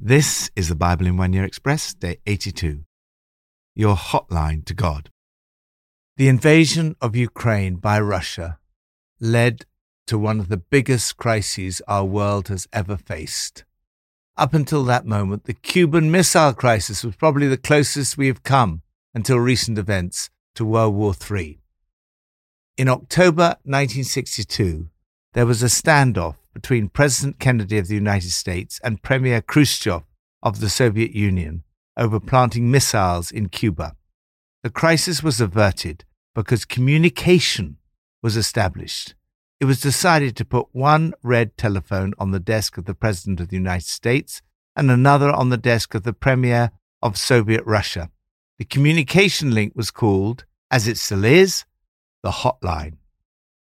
This is the Bible in One Year Express, day 82. Your hotline to God. The invasion of Ukraine by Russia led to one of the biggest crises our world has ever faced. Up until that moment, the Cuban Missile Crisis was probably the closest we have come until recent events to World War III. In October 1962, there was a standoff between President Kennedy of the United States and Premier Khrushchev of the Soviet Union over planting missiles in Cuba. The crisis was averted because communication was established. It was decided to put one red telephone on the desk of the President of the United States and another on the desk of the Premier of Soviet Russia. The communication link was called, as it still is, the hotline.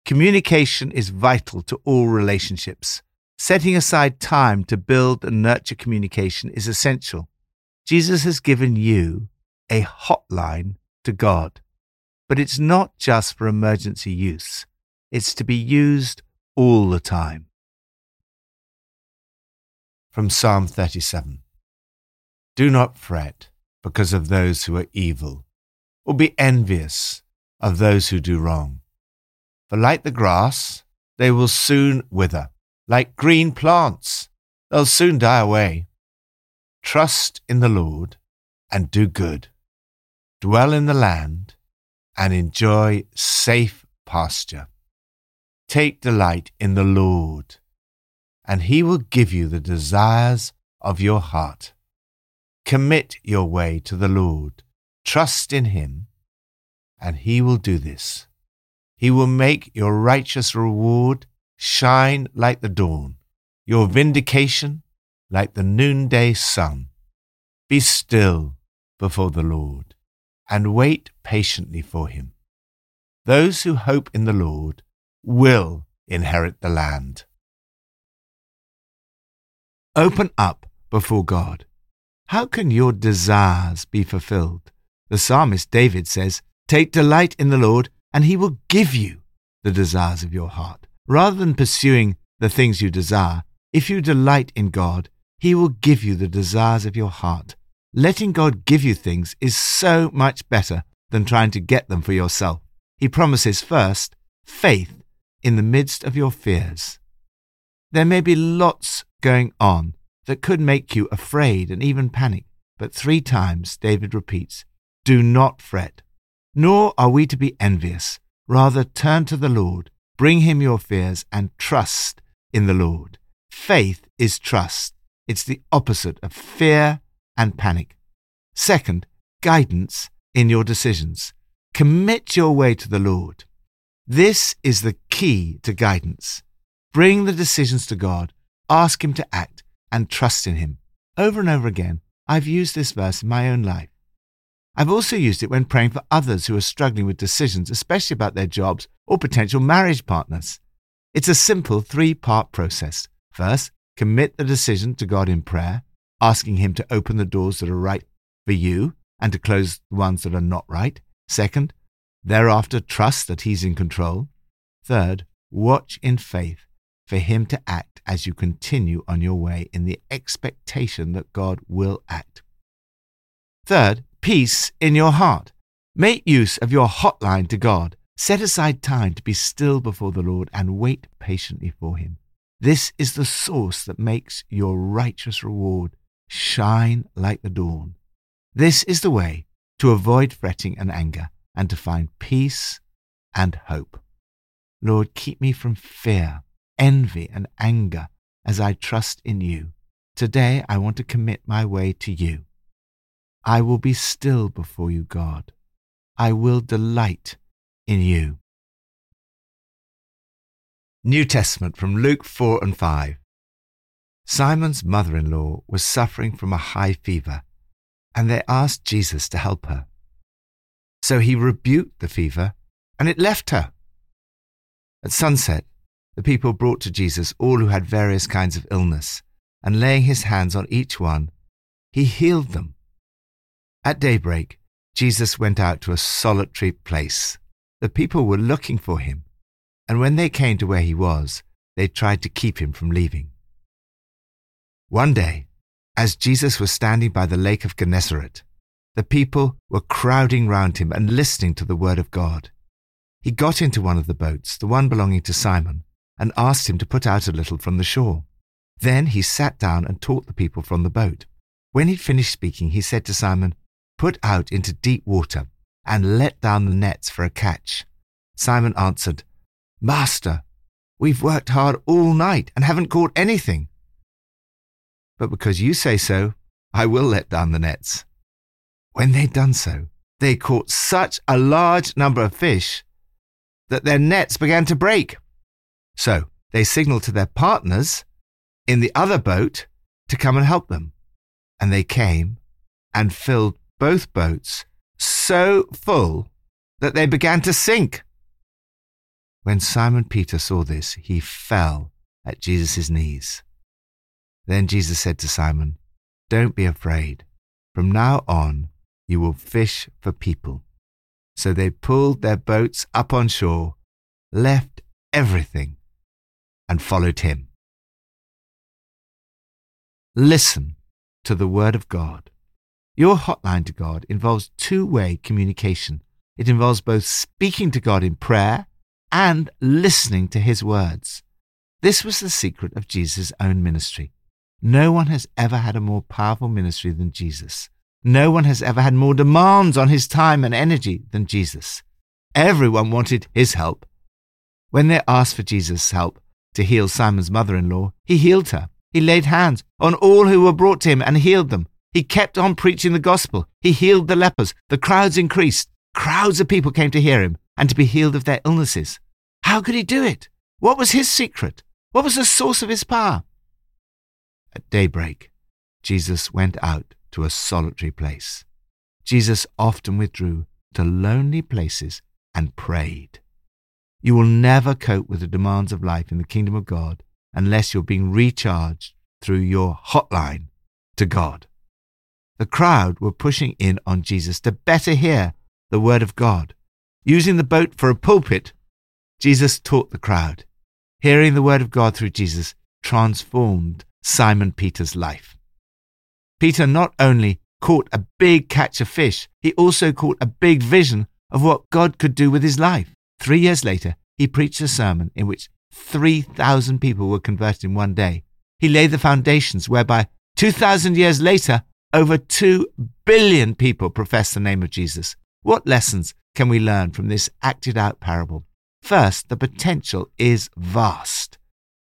Communication is vital to all relationships. Setting aside time to build and nurture communication is essential. Jesus has given you a hotline to God. But it's not just for emergency use, it's to be used all the time. From Psalm 37 Do not fret because of those who are evil, or be envious of those who do wrong for like the grass, they will soon wither. Like green plants, they'll soon die away. Trust in the Lord and do good. Dwell in the land and enjoy safe pasture. Take delight in the Lord, and he will give you the desires of your heart. Commit your way to the Lord. Trust in him, and he will do this. He will make your righteous reward shine like the dawn, your vindication like the noonday sun. Be still before the Lord and wait patiently for him. Those who hope in the Lord will inherit the land. Open up before God. How can your desires be fulfilled? The psalmist David says, Take delight in the Lord and He will give you the desires of your heart. Rather than pursuing the things you desire, if you delight in God, He will give you the desires of your heart. Letting God give you things is so much better than trying to get them for yourself. He promises first faith in the midst of your fears. There may be lots going on that could make you afraid and even panic, but three times David repeats, Do not fret. Nor are we to be envious. Rather, turn to the Lord, bring him your fears, and trust in the Lord. Faith is trust. It's the opposite of fear and panic. Second, guidance in your decisions. Commit your way to the Lord. This is the key to guidance. Bring the decisions to God, ask Him to act, and trust in Him. Over and over again, I've used this verse in my own life. I've also used it when praying for others who are struggling with decisions, especially about their jobs or potential marriage partners. It's a simple three part process. First, commit the decision to God in prayer, asking Him to open the doors that are right for you and to close the ones that are not right. Second, thereafter, trust that He's in control. Third, watch in faith for Him to act as you continue on your way in the expectation that God will act. Third, peace in your heart. Make use of your hotline to God. Set aside time to be still before the Lord and wait patiently for Him. This is the source that makes your righteous reward shine like the dawn. This is the way to avoid fretting and anger and to find peace and hope. Lord, keep me from fear, envy, and anger as I trust in you. Today I want to commit my way to you. I will be still before you, God. I will delight in you. New Testament from Luke 4 and 5. Simon's mother in law was suffering from a high fever, and they asked Jesus to help her. So he rebuked the fever, and it left her. At sunset, the people brought to Jesus all who had various kinds of illness, and laying his hands on each one, he healed them. At daybreak, Jesus went out to a solitary place. The people were looking for him, and when they came to where he was, they tried to keep him from leaving. One day, As Jesus was standing by the lake of Gennesaret, the people were crowding round him and listening to the word of God. He got into one of the boats, the one belonging to Simon, and asked him to put out a little from the shore. Then he sat down and taught the people from the boat. When he'd finished speaking, he said to Simon, Put out into deep water and let down the nets for a catch. Simon answered, Master, we've worked hard all night and haven't caught anything. But because you say so, I will let down the nets. When they'd done so, they caught such a large number of fish that their nets began to break. So they signaled to their partners in the other boat to come and help them. And they came and filled both boats so full that they began to sink. When Simon Peter saw this, he fell at Jesus' knees. Then Jesus said to Simon, Don't be afraid. From now on, you will fish for people. So they pulled their boats up on shore, left everything, and followed him. Listen to the Word of God. Your hotline to God involves two way communication. It involves both speaking to God in prayer and listening to His words. This was the secret of Jesus' own ministry. No one has ever had a more powerful ministry than Jesus. No one has ever had more demands on his time and energy than Jesus. Everyone wanted his help. When they asked for Jesus' help to heal Simon's mother in law, he healed her. He laid hands on all who were brought to him and healed them. He kept on preaching the gospel. He healed the lepers. The crowds increased. Crowds of people came to hear him and to be healed of their illnesses. How could he do it? What was his secret? What was the source of his power? At daybreak, Jesus went out to a solitary place. Jesus often withdrew to lonely places and prayed. You will never cope with the demands of life in the kingdom of God unless you're being recharged through your hotline to God. The crowd were pushing in on Jesus to better hear the word of God. Using the boat for a pulpit, Jesus taught the crowd. Hearing the word of God through Jesus transformed Simon Peter's life. Peter not only caught a big catch of fish, he also caught a big vision of what God could do with his life. Three years later, he preached a sermon in which 3,000 people were converted in one day. He laid the foundations whereby 2,000 years later, over 2 billion people profess the name of Jesus. What lessons can we learn from this acted out parable? First, the potential is vast.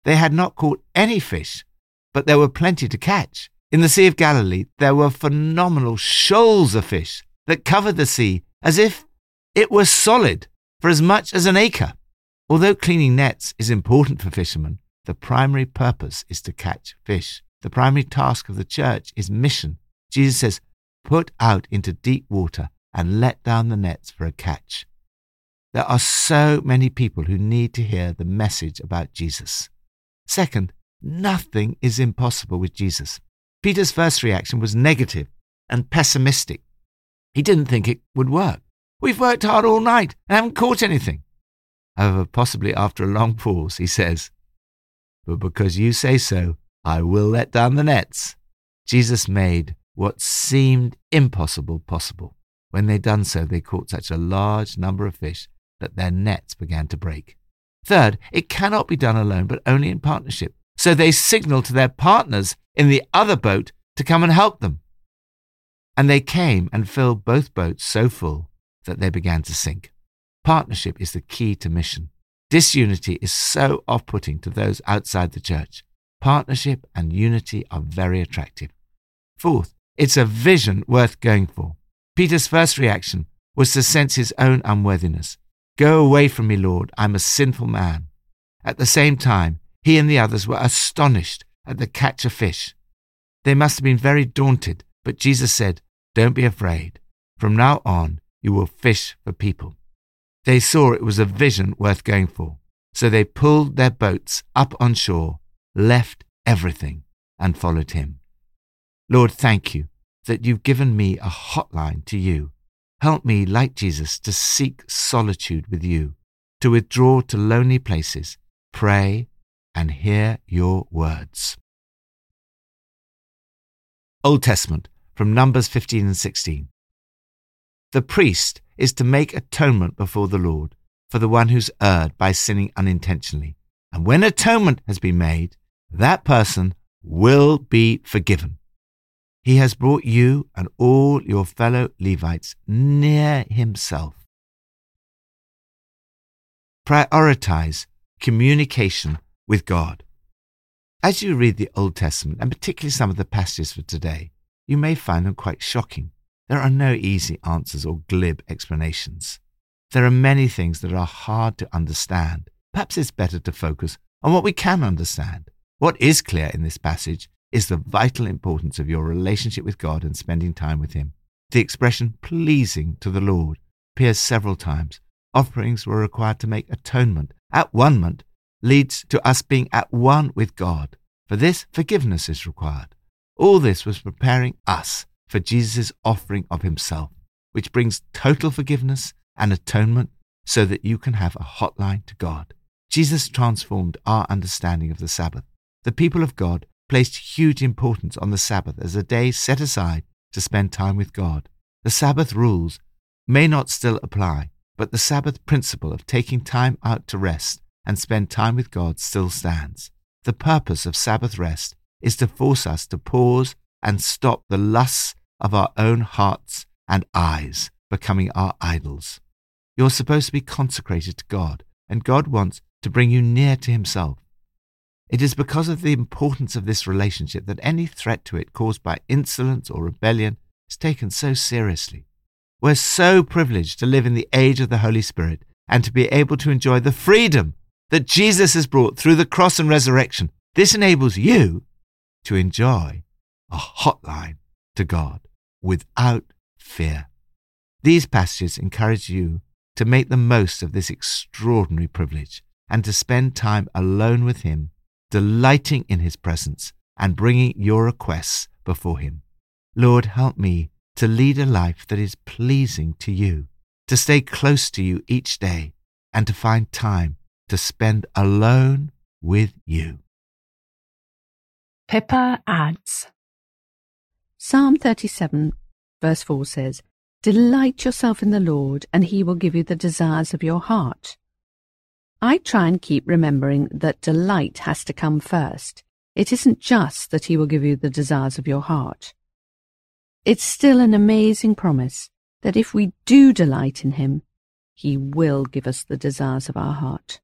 They had not caught any fish, but there were plenty to catch. In the Sea of Galilee, there were phenomenal shoals of fish that covered the sea as if it were solid for as much as an acre. Although cleaning nets is important for fishermen, the primary purpose is to catch fish. The primary task of the church is mission. Jesus says, Put out into deep water and let down the nets for a catch. There are so many people who need to hear the message about Jesus. Second, nothing is impossible with Jesus. Peter's first reaction was negative and pessimistic. He didn't think it would work. We've worked hard all night and haven't caught anything. However, possibly after a long pause, he says, But because you say so, I will let down the nets. Jesus made what seemed impossible possible. When they'd done so, they caught such a large number of fish that their nets began to break. Third, it cannot be done alone, but only in partnership. So they signaled to their partners in the other boat to come and help them. And they came and filled both boats so full that they began to sink. Partnership is the key to mission. Disunity is so off putting to those outside the church. Partnership and unity are very attractive. Fourth, it's a vision worth going for. Peter's first reaction was to sense his own unworthiness. Go away from me, Lord, I'm a sinful man. At the same time, he and the others were astonished at the catch of fish. They must have been very daunted, but Jesus said, Don't be afraid. From now on, you will fish for people. They saw it was a vision worth going for, so they pulled their boats up on shore, left everything, and followed him. Lord, thank you that you've given me a hotline to you. Help me, like Jesus, to seek solitude with you, to withdraw to lonely places, pray, and hear your words. Old Testament, from Numbers 15 and 16. The priest is to make atonement before the Lord for the one who's erred by sinning unintentionally. And when atonement has been made, that person will be forgiven. He has brought you and all your fellow Levites near himself. Prioritize communication with God. As you read the Old Testament, and particularly some of the passages for today, you may find them quite shocking. There are no easy answers or glib explanations. There are many things that are hard to understand. Perhaps it's better to focus on what we can understand. What is clear in this passage is the vital importance of your relationship with God and spending time with Him. The expression pleasing to the Lord appears several times. Offerings were required to make atonement. At one moment leads to us being at one with God. For this, forgiveness is required. All this was preparing us for Jesus' offering of himself, which brings total forgiveness and atonement so that you can have a hotline to God. Jesus transformed our understanding of the Sabbath. The people of God placed huge importance on the Sabbath as a day set aside to spend time with God. The Sabbath rules may not still apply, but the Sabbath principle of taking time out to rest and spend time with God still stands. The purpose of Sabbath rest is to force us to pause and stop the lusts of our own hearts and eyes becoming our idols. You're supposed to be consecrated to God, and God wants to bring you near to Himself. It is because of the importance of this relationship that any threat to it caused by insolence or rebellion is taken so seriously. We're so privileged to live in the age of the Holy Spirit and to be able to enjoy the freedom that Jesus has brought through the cross and resurrection. This enables you to enjoy a hotline to God without fear. These passages encourage you to make the most of this extraordinary privilege and to spend time alone with Him, delighting in His presence and bringing your requests before Him. Lord, help me to lead a life that is pleasing to you, to stay close to you each day, and to find time to spend alone with you. Pippa adds Psalm 37, verse 4 says, Delight yourself in the Lord, and he will give you the desires of your heart. I try and keep remembering that delight has to come first. It isn't just that he will give you the desires of your heart. It's still an amazing promise that if we do delight in him, he will give us the desires of our heart.